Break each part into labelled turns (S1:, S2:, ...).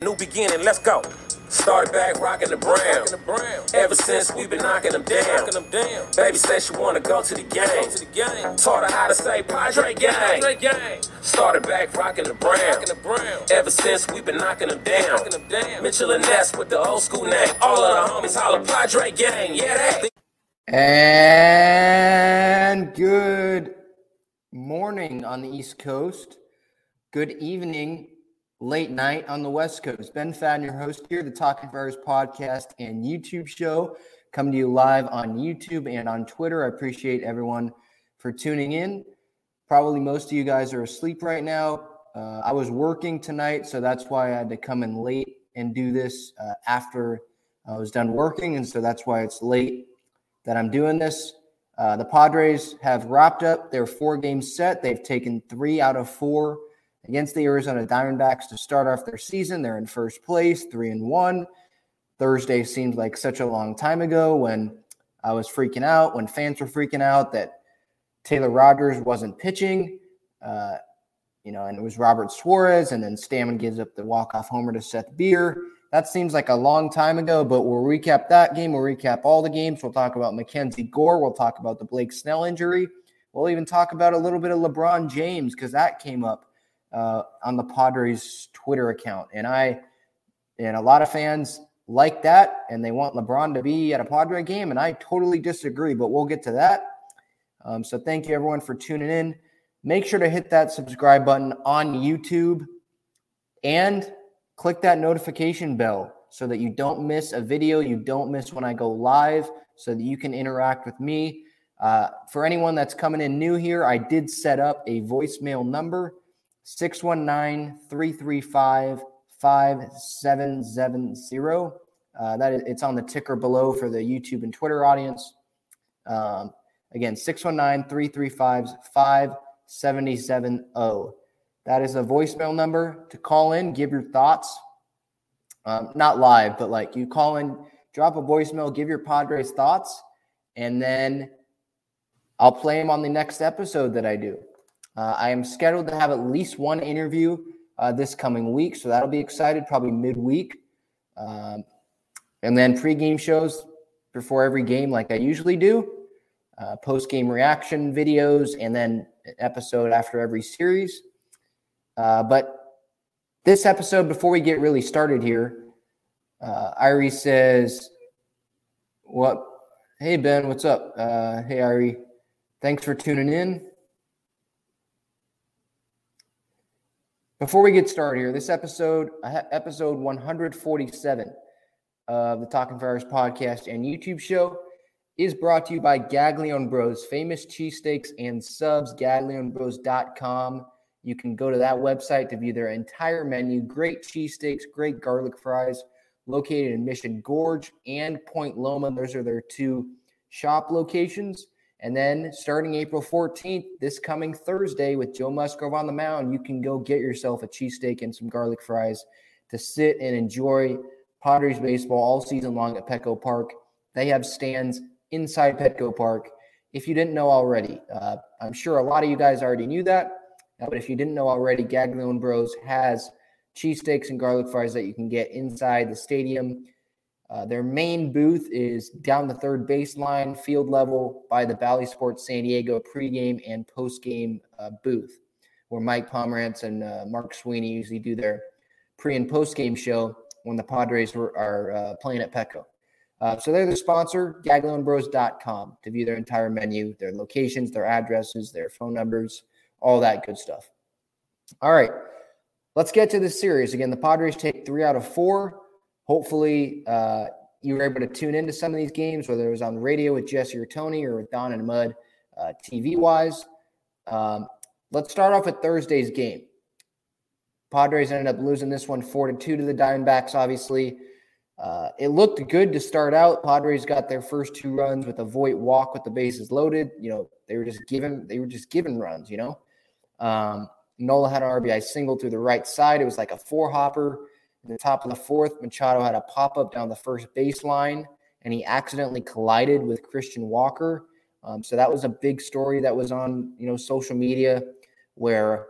S1: New beginning, let's go. Started back rocking the brown. Ever since we been knocking them down. Baby said she wanna go to the game. Taught her how to say Padre gang. Started back rocking the brown. Ever since we been knocking them down. Mitchell and Ness with the old school name. All of the homies holler Padre gang. Yeah, that.
S2: And good morning on the East Coast. Good evening late night on the West Coast. Ben Fadden, your host here, the Talking Friars podcast and YouTube show, coming to you live on YouTube and on Twitter. I appreciate everyone for tuning in. Probably most of you guys are asleep right now. Uh, I was working tonight, so that's why I had to come in late and do this uh, after I was done working. And so that's why it's late that I'm doing this. Uh, the Padres have wrapped up their four game set. They've taken three out of four against the Arizona Diamondbacks to start off their season. They're in first place, three and one. Thursday seemed like such a long time ago when I was freaking out, when fans were freaking out that Taylor Rogers wasn't pitching. Uh, you know, and it was Robert Suarez, and then Stammen gives up the walk-off homer to Seth Beer. That seems like a long time ago, but we'll recap that game. We'll recap all the games. We'll talk about Mackenzie Gore. We'll talk about the Blake Snell injury. We'll even talk about a little bit of LeBron James because that came up uh, on the Padres Twitter account. And I, and a lot of fans like that, and they want LeBron to be at a Padre game, and I totally disagree. But we'll get to that. Um, so thank you everyone for tuning in. Make sure to hit that subscribe button on YouTube and click that notification bell so that you don't miss a video, you don't miss when I go live, so that you can interact with me. Uh, for anyone that's coming in new here, I did set up a voicemail number 619 335 5770. Uh, that is, it's on the ticker below for the YouTube and Twitter audience. Um, again, 619 335 5770. That is a voicemail number to call in, give your thoughts. Um, not live, but like you call in, drop a voicemail, give your Padres thoughts, and then I'll play them on the next episode that I do. Uh, I am scheduled to have at least one interview uh, this coming week, so that'll be excited, probably midweek. Um, and then pregame shows before every game, like I usually do, uh, post game reaction videos, and then episode after every series. Uh, but this episode, before we get really started here, uh, Irie says, "What? Hey Ben, what's up? Uh, hey Irie, thanks for tuning in." Before we get started here, this episode, episode 147 of the Talking Friars podcast and YouTube show, is brought to you by Gaglione Bros, famous cheesesteaks and subs, gaglionebros.com. You can go to that website to view their entire menu. Great cheesesteaks, great garlic fries, located in Mission Gorge and Point Loma. Those are their two shop locations. And then starting April 14th, this coming Thursday with Joe Musgrove on the mound, you can go get yourself a cheesesteak and some garlic fries to sit and enjoy Padres baseball all season long at Petco Park. They have stands inside Petco Park. If you didn't know already, uh, I'm sure a lot of you guys already knew that. Uh, but if you didn't know already, Gaglione Bros has cheesesteaks and garlic fries that you can get inside the stadium. Uh, their main booth is down the third baseline, field level by the Bally Sports San Diego pregame and postgame uh, booth, where Mike Pomeranz and uh, Mark Sweeney usually do their pre and postgame show when the Padres were, are uh, playing at Petco. Uh, so they're the sponsor, gaglionebros.com, to view their entire menu, their locations, their addresses, their phone numbers, all that good stuff. All right, let's get to this series. Again, the Padres take three out of four. Hopefully, uh, you were able to tune into some of these games, whether it was on the radio with Jesse or Tony or with Don and Mud, uh, TV wise. Um, let's start off with Thursday's game. Padres ended up losing this one four to two to the Diamondbacks. Obviously, uh, it looked good to start out. Padres got their first two runs with a Voit walk with the bases loaded. You know, they were just given they were just given runs. You know, um, Nola had an RBI single through the right side. It was like a four hopper. In the top of the fourth, Machado had a pop up down the first baseline and he accidentally collided with Christian Walker. Um, so that was a big story that was on you know social media where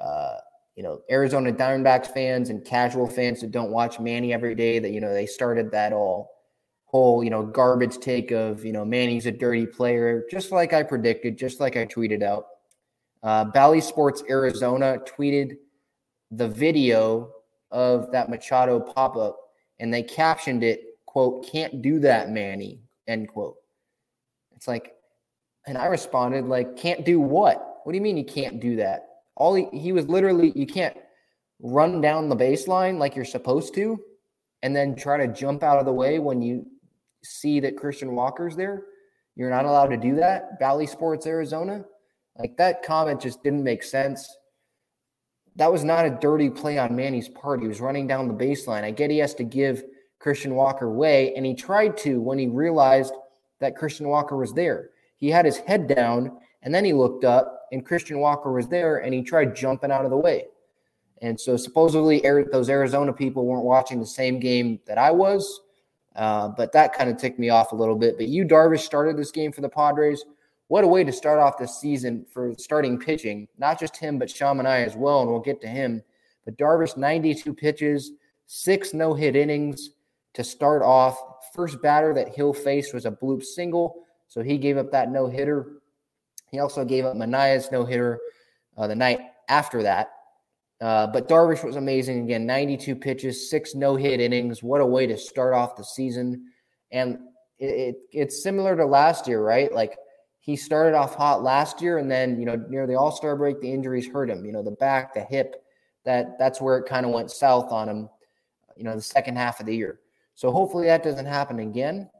S2: uh, you know, Arizona Diamondbacks fans and casual fans that don't watch Manny every day that, you know, they started that all whole, you know, garbage take of, you know, Manny's a dirty player, just like I predicted, just like I tweeted out. Uh, Bally Sports Arizona tweeted the video of that Machado pop up and they captioned it, quote, can't do that, Manny, end quote. It's like, and I responded, like, can't do what? What do you mean you can't do that? All he, he was literally, you can't run down the baseline like you're supposed to and then try to jump out of the way when you see that Christian Walker's there. You're not allowed to do that. Bally Sports Arizona. Like that comment just didn't make sense. That was not a dirty play on Manny's part. He was running down the baseline. I get he has to give Christian Walker way, and he tried to when he realized that Christian Walker was there. He had his head down, and then he looked up, and Christian Walker was there, and he tried jumping out of the way. And so supposedly those Arizona people weren't watching the same game that I was, uh, but that kind of ticked me off a little bit. But you, Darvish started this game for the Padres. What a way to start off this season for starting pitching. Not just him, but Sean Manaea as well, and we'll get to him. But Darvish, 92 pitches, six no-hit innings to start off. First batter that Hill faced was a bloop single, so he gave up that no-hitter. He also gave up Manaea's no-hitter uh, the night after that. Uh, but Darvish was amazing again 92 pitches, six no hit innings. What a way to start off the season. And it, it, it's similar to last year, right? Like he started off hot last year, and then, you know, near the All Star break, the injuries hurt him. You know, the back, the hip, that that's where it kind of went south on him, you know, the second half of the year. So hopefully that doesn't happen again.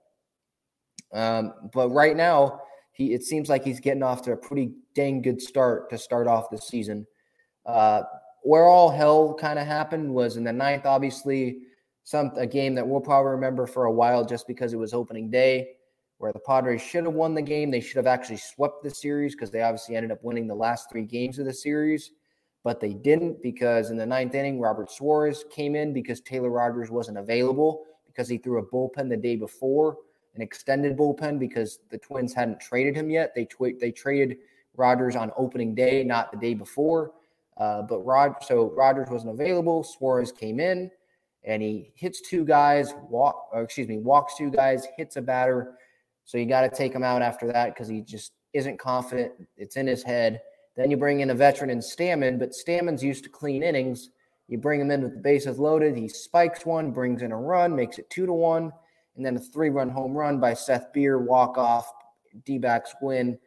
S2: Um, but right now, he it seems like he's getting off to a pretty dang good start to start off the season. Uh, where all hell kind of happened was in the ninth, obviously, some a game that we'll probably remember for a while just because it was opening day, where the Padres should have won the game. They should have actually swept the series because they obviously ended up winning the last three games of the series, but they didn't because in the ninth inning, Robert Suarez came in because Taylor Rogers wasn't available because he threw a bullpen the day before, an extended bullpen because the Twins hadn't traded him yet. They tw- they traded Rogers on opening day, not the day before. Uh, but Rod, so Rogers wasn't available. Suarez came in and he hits two guys, walk, excuse me, walks two guys, hits a batter. So you got to take him out after that because he just isn't confident. It's in his head. Then you bring in a veteran in Stammen, but Stammen's used to clean innings. You bring him in with the bases loaded. He spikes one, brings in a run, makes it two to one, and then a three run home run by Seth Beer, walk off, D backs win.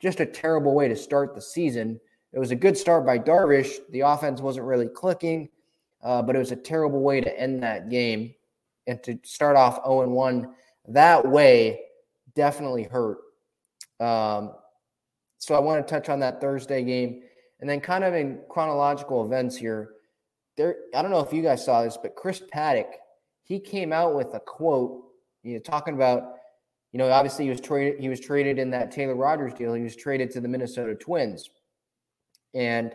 S2: Just a terrible way to start the season. It was a good start by Darvish. The offense wasn't really clicking, uh, but it was a terrible way to end that game. And to start off 0 1 that way definitely hurt. Um, so I want to touch on that Thursday game. And then, kind of in chronological events here, there, I don't know if you guys saw this, but Chris Paddack, he came out with a quote, you know, talking about, you know, obviously he was traded, he was traded in that Taylor Rogers deal. He was traded to the Minnesota Twins. And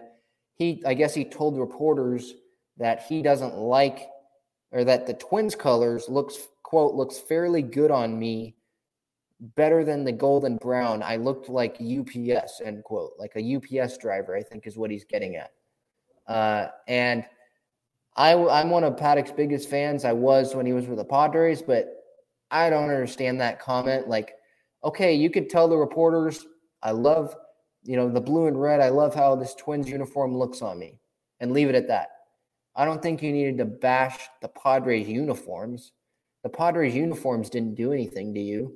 S2: he, I guess he told reporters that he doesn't like or that the twins colors looks quote looks fairly good on me better than the golden brown i looked like ups end quote like a ups driver i think is what he's getting at uh, and I, i'm one of paddack's biggest fans i was when he was with the padres but i don't understand that comment like okay you could tell the reporters i love you know, the blue and red, I love how this Twins uniform looks on me and leave it at that. I don't think you needed to bash the Padres uniforms. The Padres uniforms didn't do anything to you.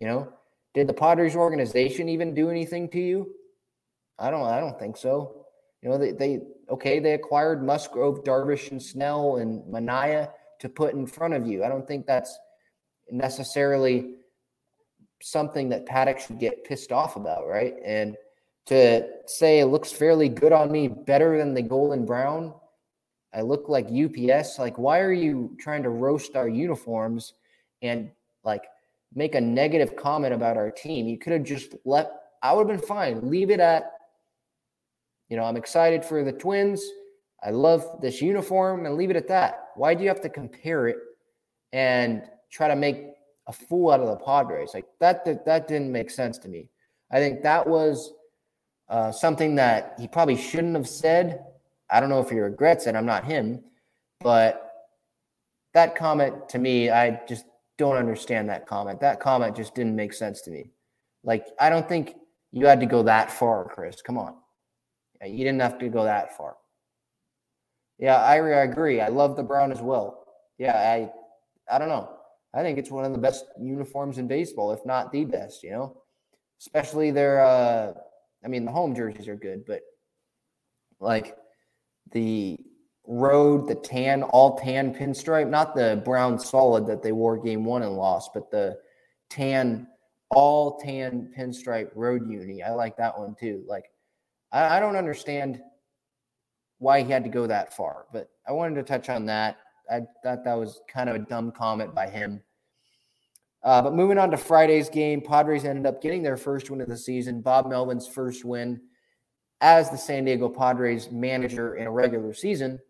S2: You know, did the Padres organization even do anything to you? I don't I don't think so. You know, they, they okay, they acquired Musgrove, Darvish, and Snell and Manaea to put in front of you. I don't think that's necessarily something that Paddack should get pissed off about, right? And to say it looks fairly good on me, better than the golden brown. I look like UPS. Like, why are you trying to roast our uniforms and like make a negative comment about our team? You could have just let, I would have been fine. Leave it at, you know, I'm excited for the Twins. I love this uniform and leave it at that. Why do you have to compare it and try to make a fool out of the Padres. Like that, that, that didn't make sense to me. I think that was uh, something that he probably shouldn't have said. I don't know if he regrets it. I'm not him, but that comment to me, I just don't understand that comment. That comment just didn't make sense to me. Like, I don't think you had to go that far, Chris. Come on. You didn't have to go that far. Yeah, I, I agree. I love the brown as well. Yeah, I I don't know. I think it's one of the best uniforms in baseball, if not the best, you know. Especially their uh I mean the home jerseys are good, but like the road, the tan, all tan pinstripe, not the brown solid that they wore game one and lost, but the tan, all tan pinstripe road uni. I like that one too. Like, I, I don't understand why he had to go that far, but I wanted to touch on that. I thought that was kind of a dumb comment by him. Uh, but moving on to Friday's game, Padres ended up getting their first win of the season. Bob Melvin's first win as the San Diego Padres manager in a regular season.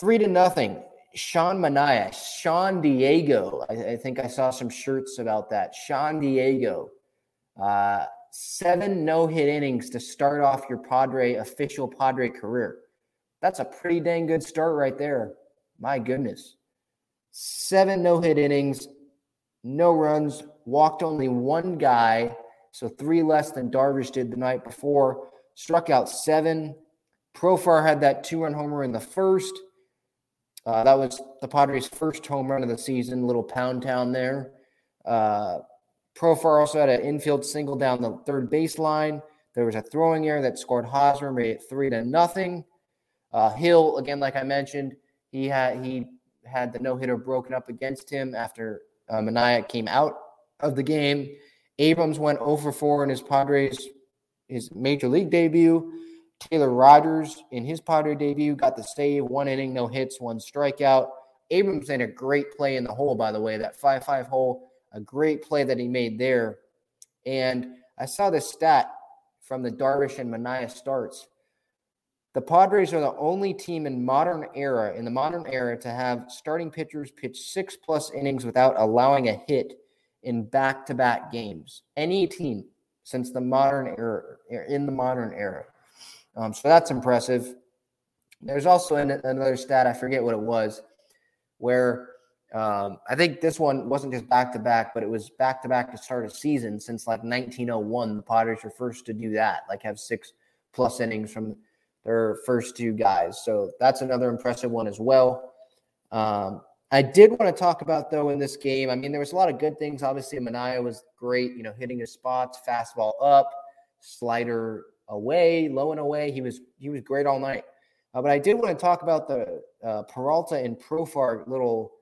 S2: Three to nothing. Sean Manaea, Sean Diego. I, I, think I saw some shirts about that. Sean Diego. Uh, seven no hit innings to start off your Padre official Padre career. That's a pretty dang good start right there. My goodness. Seven no hit innings, no runs, walked only one guy, so three less than Darvish did the night before. Struck out seven. Profar had that two run homer in the first. Uh, that was the Padres' first home run of the season, little pound town there. Uh, Profar also had an infield single down the third baseline. There was a throwing error that scored Hosmer, made it three to nothing. Uh, Hill, again, like I mentioned, he had he had the no hitter broken up against him after uh, Manaea came out of the game. Abrams went over 4 in his Padres his major league debut. Taylor Rogers in his Padre debut got the save, one inning, no hits, one strikeout. Abrams made a great play in the hole, by the way, that 5 5 hole, a great play that he made there. And I saw this stat from the Darvish and Manaea starts. The Padres are the only team in modern era, in the modern era, to have starting pitchers pitch six plus innings without allowing a hit in back to back games. Any team since the modern era, in the modern era. Um, so that's impressive. There's also another stat, I forget what it was, where um, I think this one wasn't just back to back, but it was back to back to start a season since like 1901. The Potters were first to do that, like have six plus innings from their first two guys. So that's another impressive one as well. Um, I did want to talk about though in this game. I mean, there was a lot of good things. Obviously, Manaea was great, you know, hitting his spots, fastball up, slider away, low and away. He was he was great all night. Uh, but I did want to talk about the uh, Peralta and Profar little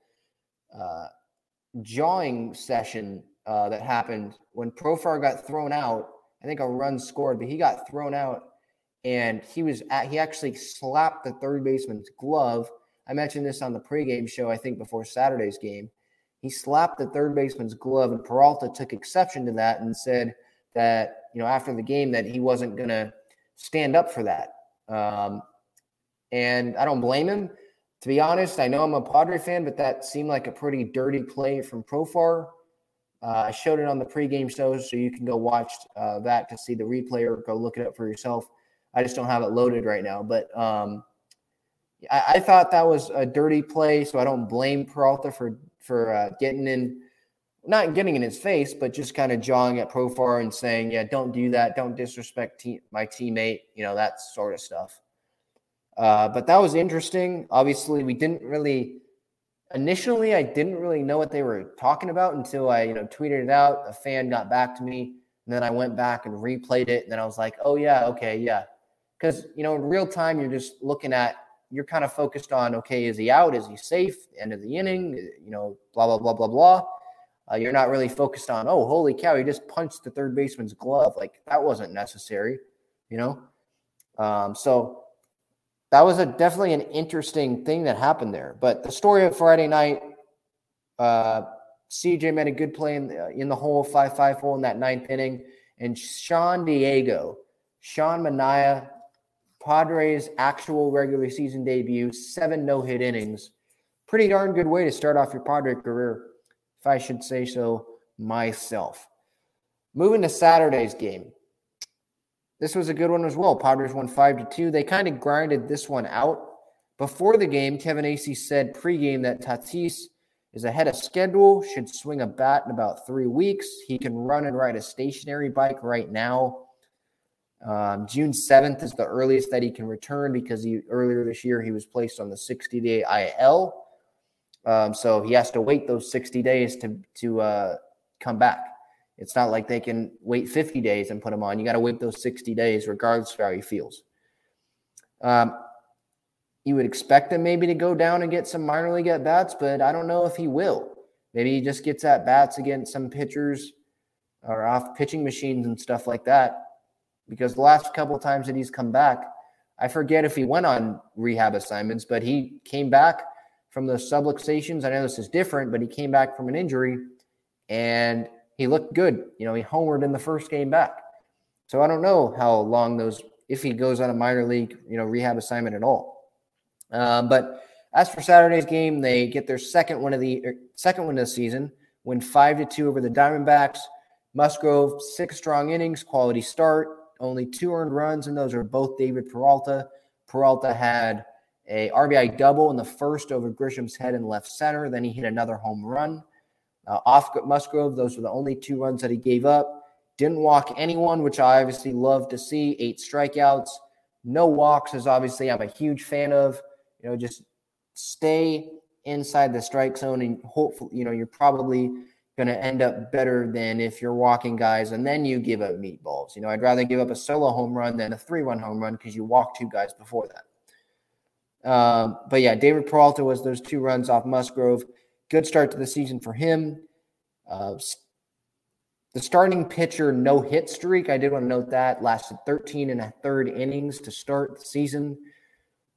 S2: uh, jawing session uh, that happened when Profar got thrown out. I think a run scored, but he got thrown out, and he was at, he actually slapped the third baseman's glove I mentioned this on the pregame show, I think before Saturday's game. He slapped the third baseman's glove, and Peralta took exception to that and said that, you know, after the game, that he wasn't going to stand up for that. Um, and I don't blame him. To be honest, I know I'm a Padre fan, but that seemed like a pretty dirty play from Profar. Uh, I showed it on the pregame show, so you can go watch uh, that to see the replay or go look it up for yourself. I just don't have it loaded right now. But um, I, I, thought that was a dirty play, so I don't blame Peralta for for uh, getting in, not getting in his face, but just kind of jawing at Profar and saying, "Yeah, don't do that. Don't disrespect te- my teammate." You know that sort of stuff. Uh, but that was interesting. Obviously, we didn't really initially. I didn't really know what they were talking about until I, you know, tweeted it out. A fan got back to me, and then I went back and replayed it. And then I was like, "Oh yeah, okay, yeah," because you know, in real time, you're just looking at you're kind of focused on okay, is he out? Is he safe? End of the inning, you know, blah blah blah blah blah. Uh, you're not really focused on oh, holy cow, he just punched the third baseman's glove. Like that wasn't necessary, you know. Um, so that was a definitely an interesting thing that happened there. But the story of Friday night, uh, CJ made a good play in the, in the hole, five five hole in that ninth inning, and Sean Diego, Sean Manaea, Padres' actual regular season debut, seven no hit innings. Pretty darn good way to start off your Padre career, if I should say so myself. Moving to Saturday's game. this was a good one as well. Padres won five to two. They kind of grinded this one out. Before the game, Kevin Acee said pregame that Tatis is ahead of schedule, should swing a bat in about three weeks. He can run and ride a stationary bike right now. Um, June 7th is the earliest that he can return because he earlier this year he was placed on the 60 day IL. Um, so he has to wait those 60 days to to uh, come back. It's not like they can wait 50 days and put him on. You got to wait those 60 days, regardless of how he feels. Um, you would expect him maybe to go down and get some minor league at bats, but I don't know if he will. Maybe he just gets at bats against some pitchers or off pitching machines and stuff like that. Because the last couple times that he's come back, I forget if he went on rehab assignments, but he came back from the subluxations. I know this is different, but he came back from an injury and he looked good. You know, he homered in the first game back. So I don't know how long those, if he goes on a minor league, you know, rehab assignment at all. Um, but as for Saturday's game, they get their second one of the er, second one of the season, win five to two over the Diamondbacks. Musgrove six strong innings, quality start, only two earned runs, and those are both David Peralta. Peralta had a RBI double in the first over Grisham's head in left center. Then he hit another home run. Uh, off Musgrove, those were the only two runs that he gave up. Didn't walk anyone, which I obviously love to see. Eight strikeouts, no walks is obviously I'm a huge fan of. You know, just stay inside the strike zone and hopefully, you know, you're probably going to end up better than if you're walking guys and then you give up meatballs. You know, I'd rather give up a solo home run than a three run home run because you walk two guys before that. Um, but yeah, David Peralta was those two runs off Musgrove. Good start to the season for him. Uh, the starting pitcher no hit streak, I did want to note that, lasted 13 and a third innings to start the season.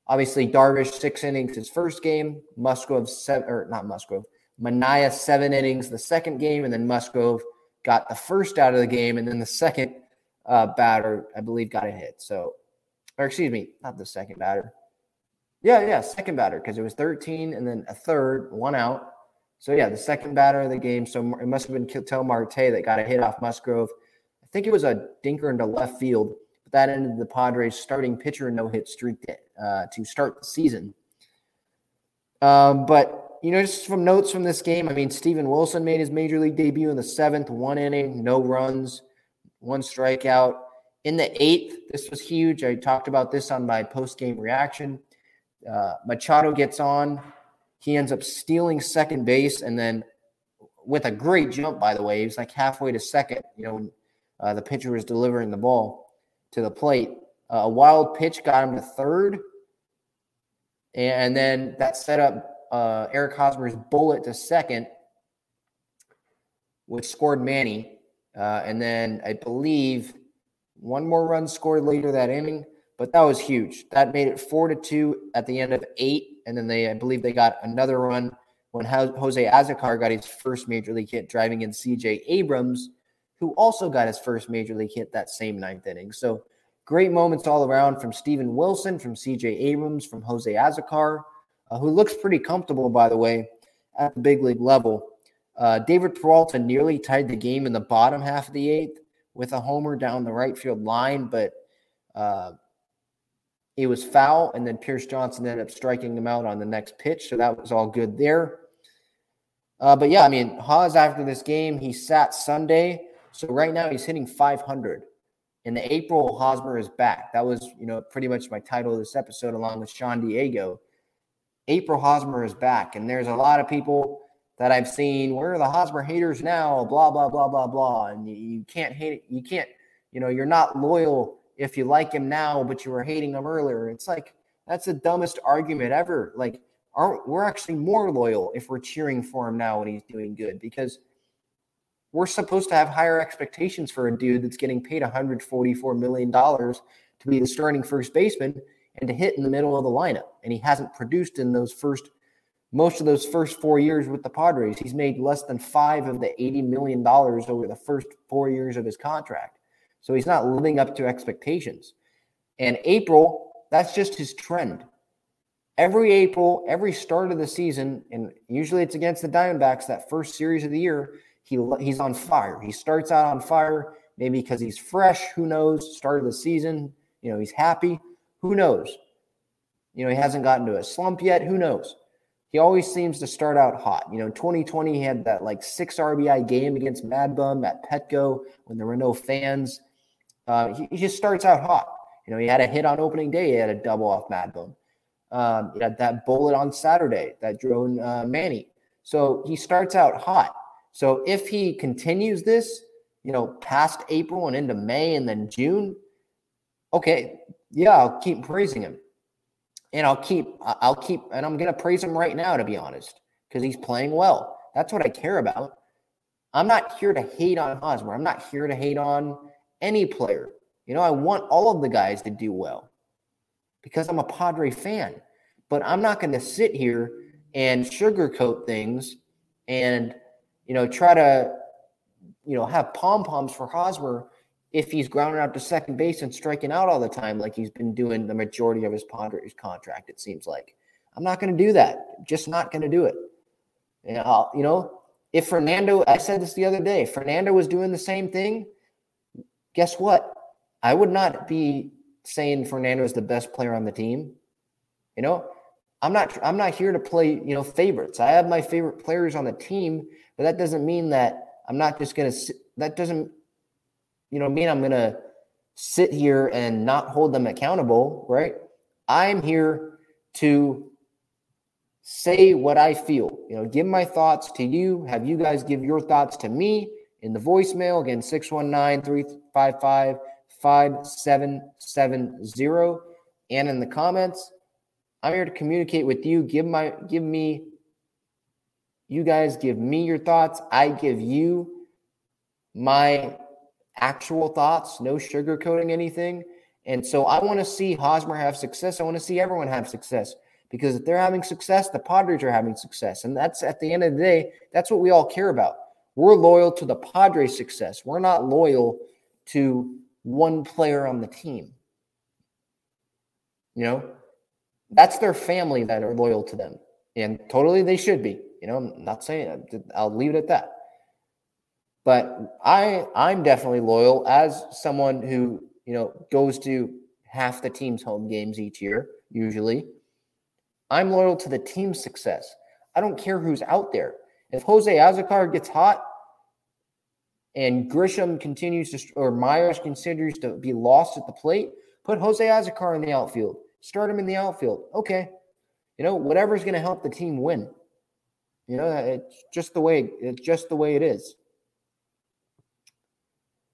S2: Obviously, Darvish six innings his first game, Musgrove seven or not Musgrove, Manaea seven innings the second game, and then Musgrove got the first out of the game, and then the second uh, batter, I believe, got a hit. So, or excuse me, not the second batter. Yeah, yeah, second batter because it was 13 and then a third, one out. So yeah, the second batter of the game. So it must have been Ketel Marte that got a hit off Musgrove. I think it was a dinker into left field but that ended the Padres' starting pitcher no hit streak uh, to start the season. Um, but you know, just from notes from this game, I mean, Steven Wilson made his major league debut in the seventh, one inning, no runs, one strikeout. In the eighth, this was huge. I talked about this on my post game reaction. Uh, Machado gets on. He ends up stealing second base and then with a great jump, by the way. He was like halfway to second, you know, uh, the pitcher was delivering the ball to the plate. Uh, a wild pitch got him to third. And then that set up uh, Eric Hosmer's bullet to second, which scored Manny. Uh, and then I believe one more run scored later that inning, but that was huge. That made it four to two at the end of eight. And then they, I believe, they got another run when Jose Azocar got his first major league hit, driving in CJ Abrams who also got his first major league hit that same ninth inning. So great moments all around from Steven Wilson, from CJ Abrams, from Jose Azocar, uh, who looks pretty comfortable, by the way, at the big league level. Uh, David Peralta nearly tied the game in the bottom half of the eighth with a homer down the right field line, but uh, it was foul, and then Pierce Johnson ended up striking him out on the next pitch, so that was all good there. Uh, but yeah, I mean, Haas after this game, he sat Sunday so right now he's hitting 500. In the April, Hosmer is back. That was, you know, pretty much my title of this episode, along with Sean Diego. April Hosmer is back, and there's a lot of people that I've seen. Where are the Hosmer haters now? Blah blah blah blah blah. And you, you can't hate it. You can't. You know, you're not loyal if you like him now, but you were hating him earlier. It's like that's the dumbest argument ever. Like, aren't we're actually more loyal if we're cheering for him now when he's doing good because we're supposed to have higher expectations for a dude that's getting paid $144 million to be the starting first baseman and to hit in the middle of the lineup. And he hasn't produced in those first, most of those first four years with the Padres. He's made less than five of the $80 million over the first four years of his contract. So he's not living up to expectations. And April, that's just his trend. Every April, every start of the season, and usually it's against the Diamondbacks, that first series of the year, he he's on fire. He starts out on fire. Maybe because he's fresh. Who knows? Start of the season. You know, he's happy. Who knows? You know, he hasn't gotten to a slump yet. Who knows? He always seems to start out hot. You know, in 2020, he had that like six RBI game against Mad Bum at Petco when there were no fans. Uh, he, he, just starts out hot. You know, he had a hit on opening day. He had a double off Mad Bum. Um, he had that bullet on Saturday that drone uh, Manny. So he starts out hot. So if he continues this, you know, past April and into May and then June, okay, yeah, I'll keep praising him. And I'll keep, I'll keep, and I'm to praise him right now, to be honest, because he's playing well. That's what I care about. I'm not here to hate on Hosmer. I'm not here to hate on any player. You know, I want all of the guys to do well because I'm a Padre fan. But I'm not going to sit here and sugarcoat things and, you know, try to, you know, have pom poms for Hosmer if he's grounding out to second base and striking out all the time, like he's been doing the majority of his Padres contract, it seems like. I'm not going to do that. Just not going to do it. And I'll, you know, if Fernando, I said this the other day, Fernando was doing the same thing, guess what? I would not be saying Fernando is the best player on the team. You know, I'm not I'm not here to play, you know, favorites. I have my favorite players on the team, but that doesn't mean that I'm not just going to that doesn't you know mean I'm going to sit here and not hold them accountable, right? I'm here to say what I feel. You know, give my thoughts to you, have you guys give your thoughts to me in the voicemail again 619 355 5770 and in the comments. I'm here to communicate with you. Give my give me you guys give me your thoughts. I give you my actual thoughts, no sugarcoating anything. And so I want to see Hosmer have success. I want to see everyone have success because if they're having success, the Padres are having success. And that's at the end of the day, that's what we all care about. We're loyal to the Padres' success. We're not loyal to one player on the team. You know, that's their family that are loyal to them. And totally they should be. You know, I'm not saying I'll leave it at that. But I I'm definitely loyal as someone who, you know, goes to half the team's home games each year, usually. I'm loyal to the team's success. I don't care who's out there. If Jose Azocar gets hot, and Grisham continues to, or Myers continues to be lost at the plate, put Jose Azocar in the outfield. Start him in the outfield. Okay. You know, whatever's going to help the team win. You know, it's just the way it's just the way it is.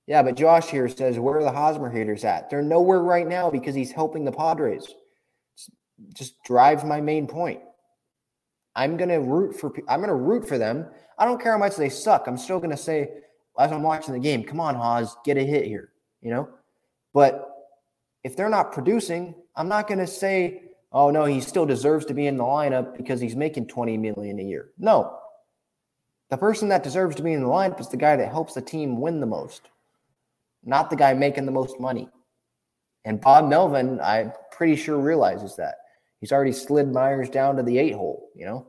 S2: Yeah, but Josh here says, where are the Hosmer haters at? They're nowhere right now because he's helping the Padres. just drives my main point. I'm gonna root for I'm gonna root for them. I don't care how much they suck. I'm still gonna say as I'm watching the game, come on, Haas, get a hit here, you know? But if they're not producing, I'm not to say, oh no, he still deserves to be in the lineup because he's making 20 million a year. No. The person that deserves to be in the lineup is the guy that helps the team win the most, not the guy making the most money. And Bob Melvin, I'm pretty sure realizes that. He's already slid Myers down to the eight hole, you know?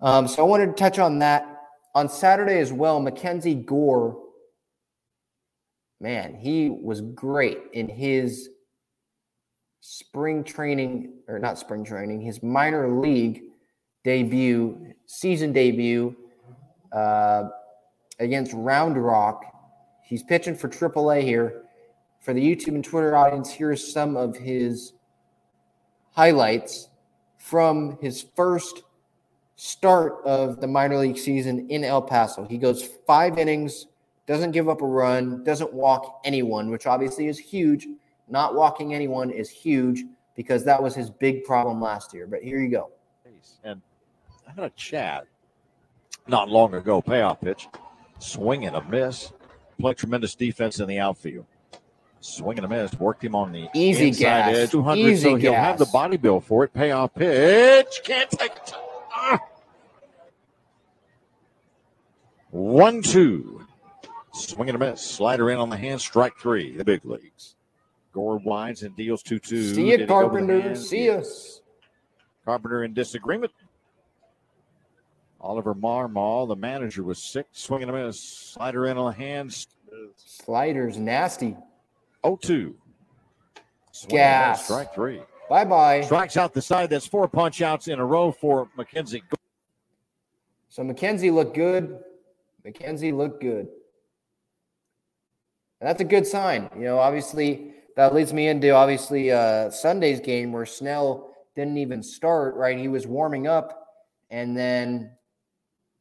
S2: Um, so I wanted to touch on that on Saturday as well, Mackenzie Gore, man, he was great in his spring training, or not spring training, his minor league debut, season debut uh, against Round Rock. He's pitching for AAA here. For the YouTube and Twitter audience, here's some of his highlights from his first start of the minor league season in El Paso. He goes five innings, doesn't give up a run, doesn't walk anyone, which obviously is huge. Not walking anyone is huge because that was his big problem last year. But here you go.
S3: And I had a chat not long ago, payoff pitch, swing and a miss, play tremendous defense in the outfield. Swing and a miss, worked him on the
S2: easy
S3: inside
S2: gas.
S3: edge, 200,
S2: Easy
S3: so he'll have the body bill for it. Payoff pitch, can't take it. Ah. One, two. Swing and a miss. Slider in on the hand. Strike three. The big leagues. Gore winds and deals 2 2.
S2: See you, Carpenter. See us.
S3: Carpenter in disagreement. Oliver Marmol, the manager, was sick. Swing and a miss. Slider in on the hands.
S2: Sliders nasty.
S3: 0 2.
S2: Gas.
S3: Strike three.
S2: Bye bye.
S3: Strikes out the side. That's four punch outs in a row for Mackenzie.
S2: So Mackenzie looked good. Mackenzie looked good. And that's a good sign. You know, obviously, that leads me into obviously uh, Sunday's game where Snell didn't even start, right? He was warming up. And then,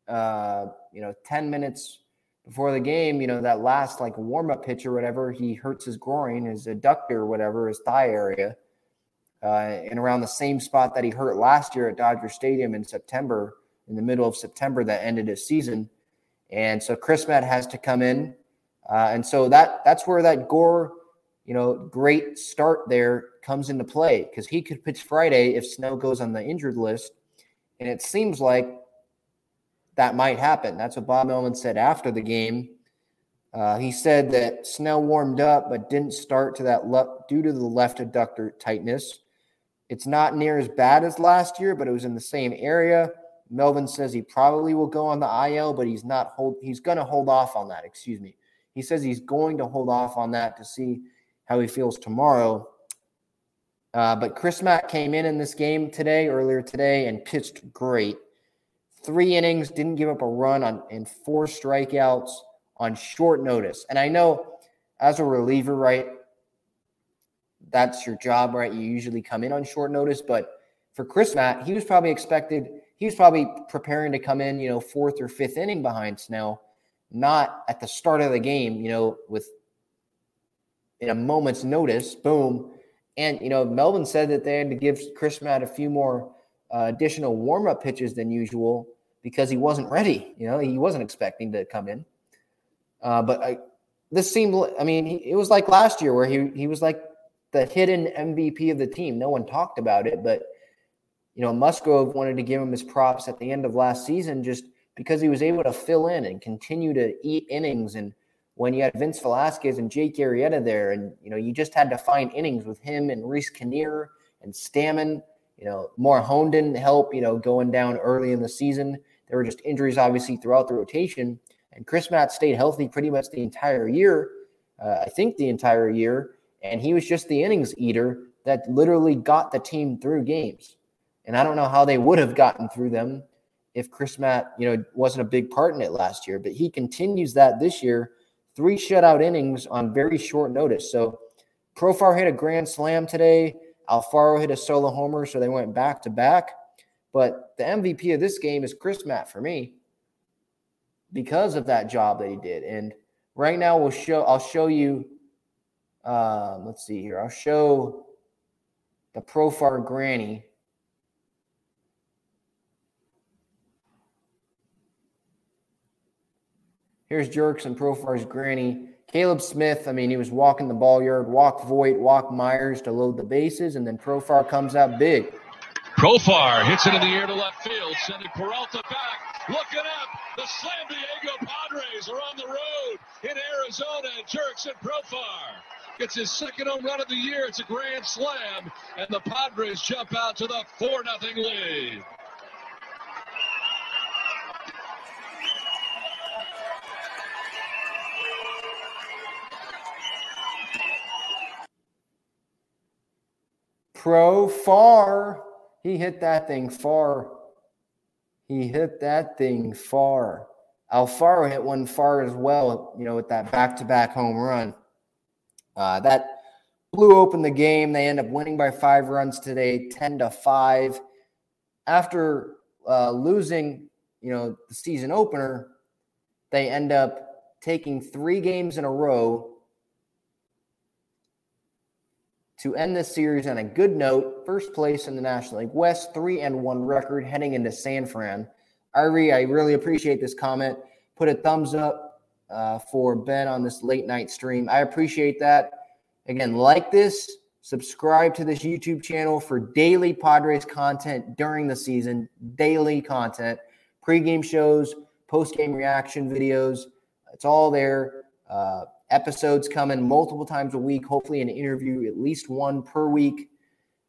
S2: uh, you know, 10 minutes before the game, you know, that last like warm up pitch or whatever, he hurts his groin, his adductor or whatever, his thigh area, uh, and around the same spot that he hurt last year at Dodger Stadium in September, in the middle of September, that ended his season. And so Crismatt has to come in, uh, and so that that's where that Gore, you know, great start there comes into play because he could pitch Friday if Snell goes on the injured list, and it seems like that might happen. That's what Bob Melvin said after the game. Uh, he said that Snell warmed up but didn't start to that le- due to the left adductor tightness. It's not near as bad as last year, but it was in the same area. Melvin says he probably will go on the IL, but he's not hold. He's going to hold off on that. Excuse me. He says he's going to hold off on that to see how he feels tomorrow. Uh, but Crismatt came in in this game today, earlier today, and pitched great three innings, didn't give up a run on and four strikeouts on short notice. And I know as a reliever, right, that's your job, right? You usually come in on short notice, but for Crismatt, he was probably expected, he was probably preparing to come in, you know, fourth or fifth inning behind Snell, not at the start of the game, you know, with in a moment's notice, boom. And, you know, Melvin said that they had to give Crismatt a few more uh, additional warm up pitches than usual because he wasn't ready. You know, he wasn't expecting to come in. Uh, but I, this seemed, I mean, it was like last year where he, he was like the hidden MVP of the team. No one talked about it, but, you know, Musgrove wanted to give him his props at the end of last season just because he was able to fill in and continue to eat innings. And when you had Vince Velasquez and Jake Arrieta there, and, you know, you just had to find innings with him and Reiss Knehr and Stammen. You know, Morejon didn't help, you know, going down early in the season. There were just injuries, obviously, throughout the rotation. And Crismatt stayed healthy pretty much the entire year, uh, I think the entire year. And he was just the innings eater that literally got the team through games. And I don't know how they would have gotten through them if Crismatt, you know, wasn't a big part in it last year. But he continues that this year, three shutout innings on very short notice. So Profar hit a grand slam today. Alfaro hit a solo homer, so they went back to back. But the MVP of this game is Crismatt for me because of that job that he did. And right now we'll show I'll show you um, let's see here. I'll show the Profar Granny. Here's Jurickson Profar's Granny. Caleb Smith, I mean, he was walking the ball yard, walk Voit, walk Myers to load the bases, and then Profar comes out big.
S4: Profar hits it in the air to left field, sending Peralta back. Looking up, the San Diego Padres are on the road in Arizona. Jurickson Profar gets his second home run of the year. It's a grand slam, and the Padres jump out to the 4 0 lead.
S2: Profar. He hit that thing far. He hit that thing far. Alfaro hit one far as well, you know, with that back to back home run. Uh, that blew open the game. They end up winning by five runs today, 10 to 5. After uh, losing, you know, the season opener, they end up taking three games in a row to end this series on a good note. First place in the National League West, three and one record heading into San Fran. Ari, I really appreciate this comment. Put a thumbs up uh, for Ben on this late night stream. I appreciate that. Again, like this, subscribe to this YouTube channel for daily Padres content during the season, daily content, pregame shows, postgame reaction videos. It's all there. Uh, episodes coming multiple times a week, hopefully, an interview, at least one per week.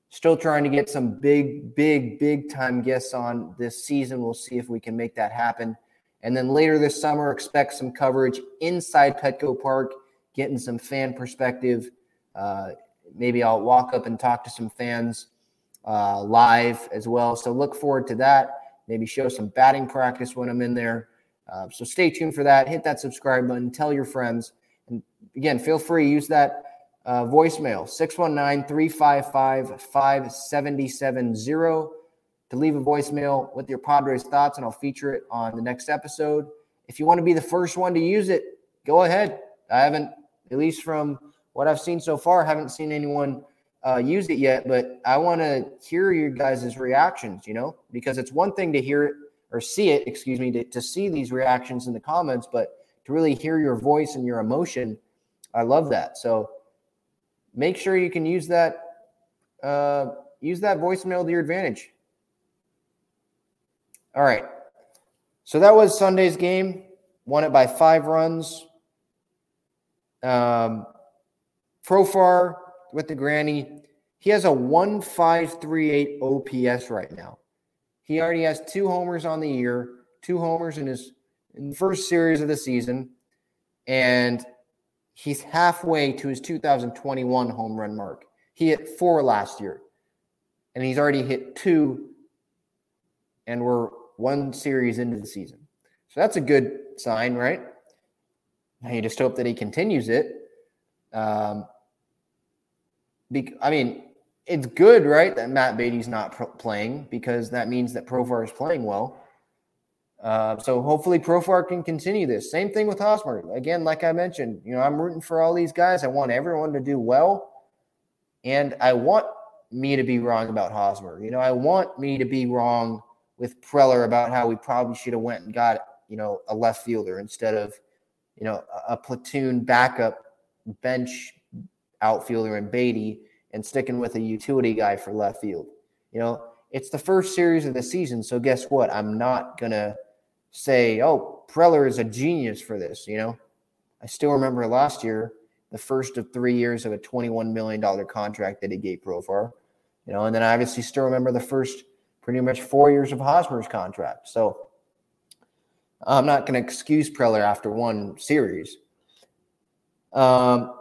S2: Still trying to get some big, big, big time guests on this season. We'll see if we can make that happen. And then later this summer, expect some coverage inside Petco Park, getting some fan perspective. Uh, maybe I'll walk up and talk to some fans uh, live as well. So look forward to that. Maybe show some batting practice when I'm in there. Uh, so stay tuned for that. Hit that subscribe button. Tell your friends. And again, feel free use that uh, voicemail 619 355 5770 to leave a voicemail with your Padres thoughts, and I'll feature it on the next episode. If you want to be the first one to use it, go ahead. I haven't, at least from what I've seen so far, haven't seen anyone uh, it yet, but I want to hear your guys' reactions, you know, because it's one thing to hear it or see it, excuse me, to, to see these reactions in the comments, but to really hear your voice and your emotion, I love that. So make sure you can use that, uh, use that voicemail to your advantage. All right. So that was Sunday's game. Won it by five runs. Um, Profar with the granny. He has a 1538 OPS right now. He already has two homers on the year, two homers in his in the first series of the season, and he's halfway to his 2021 home run mark. He hit four last year, and he's already hit two, and we're one series into the season. So that's a good sign, right? Now You just hope that he continues it. Um, be, I mean, it's good, right, that Matt Beatty's not pro- playing because that means that Profar is playing well. Uh, so hopefully Profar can continue this. Same thing with Hosmer. Again, like I mentioned, you know, I'm rooting for all these guys. I want everyone to do well, and I want me to be wrong about Hosmer. You know, I want me to be wrong with Preller about how we probably should have went and got you know a left fielder instead of you know a, a platoon backup bench outfielder in Beatty and sticking with a utility guy for left field. You know, it's the first series of the season, so guess what? I'm not gonna say, "Oh, Preller is a genius for this." You know, I still remember last year, the first of three years of a 21 million dollar contract that he gave Profar. You know, and then I obviously still remember the first pretty much four years of Hosmer's contract. So I'm not going to excuse Preller after one series. Um,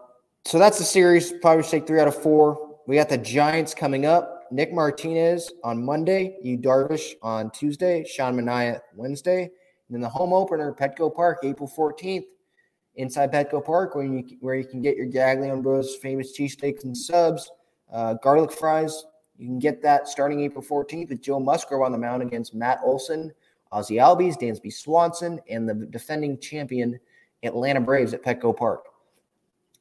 S2: so that's the series. Probably take three out of four. We got the Giants coming up. Nick Martinez on Monday, you Darvish on Tuesday, Sean Manaea Wednesday, and then the home opener, Petco Park, April 14th, inside Petco Park, where you where you can get your Gaglione Bros famous cheesesteaks and subs, uh, garlic fries, you can get that starting April 14th with Joe Musgrove on the mound against Matt Olson, Ozzie Albies, Dansby Swanson, and the defending champion Atlanta Braves at Petco Park.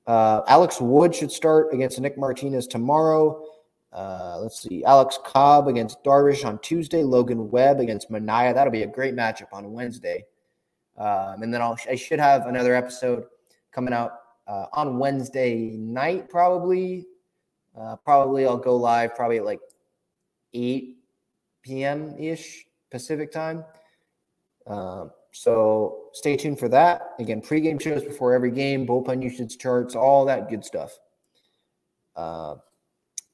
S2: Uh, Alex Wood should start against Nick Martinez tomorrow. Uh, let's see. Alex Cobb against Darvish on Tuesday. Logan Webb against Manaea. That'll be a great matchup on Wednesday. Um, and then I'll, I should have another episode coming out uh, on Wednesday night, probably uh, probably I'll go live probably like 8 p.m. ish Pacific time. Uh, so stay tuned for that. Again, pregame shows before every game, bullpen usage charts, all that good stuff.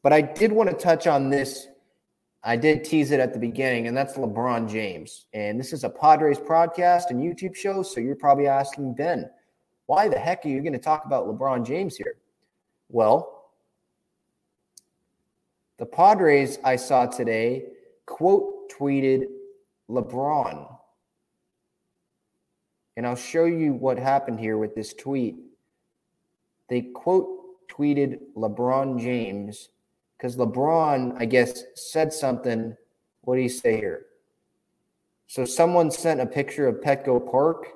S2: But I did want to touch on this. I did tease it at the beginning, and that's LeBron James. And this is a Padres podcast and YouTube show. So you're probably asking, Ben, why the heck are you going to talk about LeBron James here? Well, the Padres, I saw today, quote tweeted LeBron. And I'll show you what happened here with this tweet. They quote tweeted LeBron James because LeBron, I guess, said something. What do you say here? So someone sent a picture of Petco Park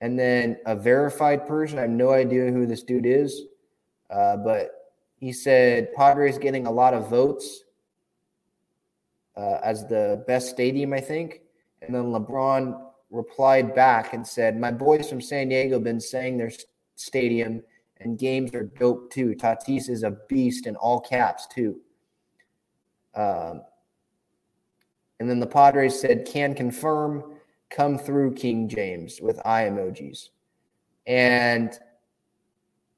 S2: and then a verified person. I have no idea who this dude is, uh, but he said Padres getting a lot of votes uh, as the best stadium, I think. And then LeBron replied back and said, My boys from San Diego been saying their stadium and games are dope too. Tatis is a beast in all caps too. Um, and then the Padres said, Can confirm, come through King James with eye emojis. And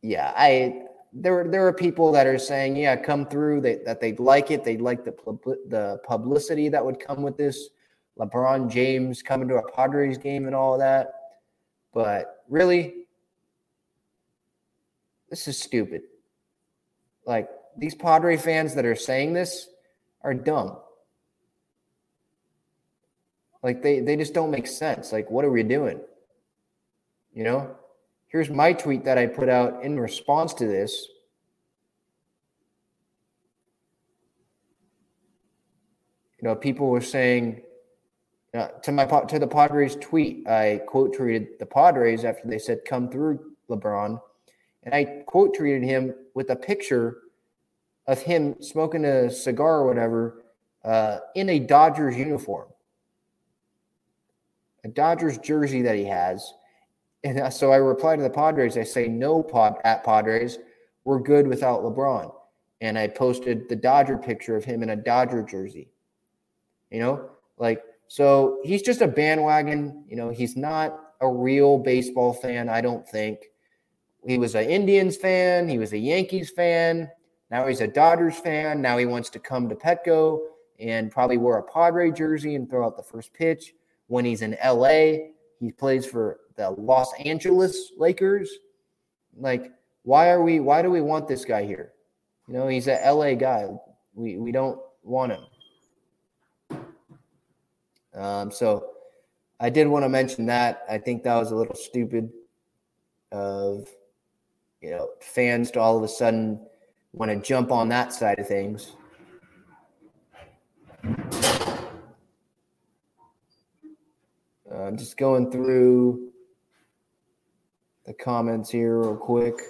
S2: yeah, I there there are people that are saying, yeah, come through. They, that they'd like it. They'd like the the publicity that would come with this. LeBron James coming to a Padres game and all that. But really, this is stupid. Like these Padre fans that are saying this are dumb. Like they they just don't make sense. Like what are we doing? You know? Here's my tweet that I put out in response to this. You know, people were saying uh, to my to the Padres tweet, I quote tweeted the Padres after they said "come through, LeBron," and I quote tweeted him with a picture of him smoking a cigar or whatever uh, in a Dodgers uniform, a Dodgers jersey that he has. And so I reply to the Padres. I say, "No, pod at Padres, we're good without LeBron." And I posted the Dodger picture of him in a Dodger jersey. You know, like so he's just a bandwagon. You know, he's not a real baseball fan. I don't think. He was an Indians fan. He was a Yankees fan. Now he's a Dodgers fan. Now he wants to come to Petco and probably wear a Padre jersey and throw out the first pitch. When he's in LA, he plays for the Los Angeles Lakers. Like, why are we? Why do we want this guy here? You know, he's a LA guy. We we don't want him. Um, so I did want to mention that. I think that was a little stupid of you know fans to all of a sudden want to jump on that side of things. I'm uh, just going through the comments here real quick.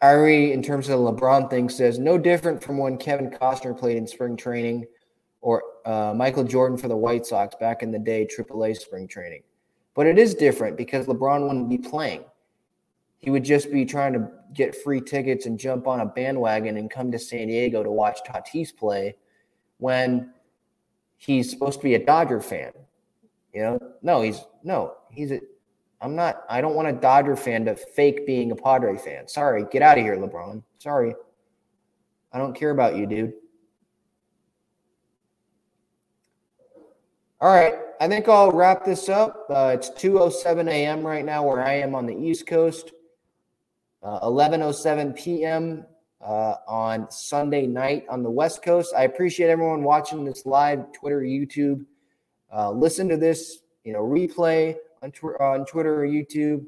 S2: Ari, in terms of the LeBron thing, says no different from when Kevin Costner played in spring training or uh, Michael Jordan for the White Sox back in the day, AAA spring training. But it is different because LeBron wouldn't be playing. He would just be trying to get free tickets and jump on a bandwagon and come to San Diego to watch Tatis play when he's supposed to be a Dodger fan. You know, no, he's no, he's a I'm not, I don't want a Dodger fan to fake being a Padre fan. Sorry, get out of here, LeBron. Sorry. I don't care about you, dude. All right, I think I'll wrap this up. Uh, it's 2:07 a.m. right now, where I am on the East Coast. Uh, 11:07 p.m. Uh, on Sunday night on the West Coast. I appreciate everyone watching this live, Twitter, YouTube. Uh, listen to this, you know, replay on, tw- on Twitter or YouTube.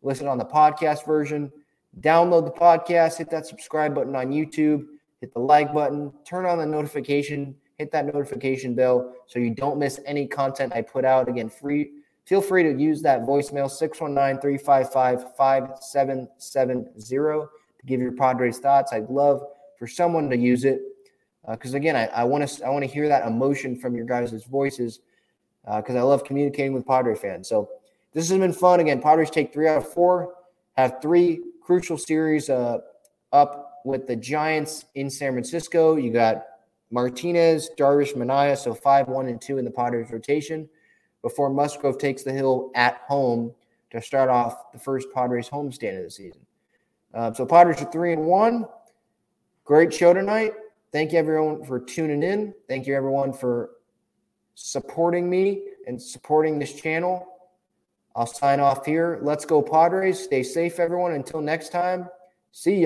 S2: Listen on the podcast version. Download the podcast. Hit that subscribe button on YouTube. Hit the like button. Turn on the notification. Hit that notification bell so you don't miss any content I put out. Again, free. Feel free to use that voicemail 619-355-5770 to give your Padres thoughts. I'd love for someone to use it because uh, again, I want to I want to hear that emotion from your guys' voices because uh, I love communicating with Padre fans. So this has been fun. Again, Padres take three out of four, have three crucial series uh, up with the Giants in San Francisco. You got Martinez, Darvish, Manaea, so five, one, and two in the Padres rotation before Musgrove takes the hill at home to start off the first Padres homestand of the season. Uh, so Padres are three and one. Great show tonight. Thank you everyone for tuning in. Thank you everyone for supporting me and supporting this channel. I'll sign off here. Let's go, Padres. Stay safe, everyone. Until next time, see you.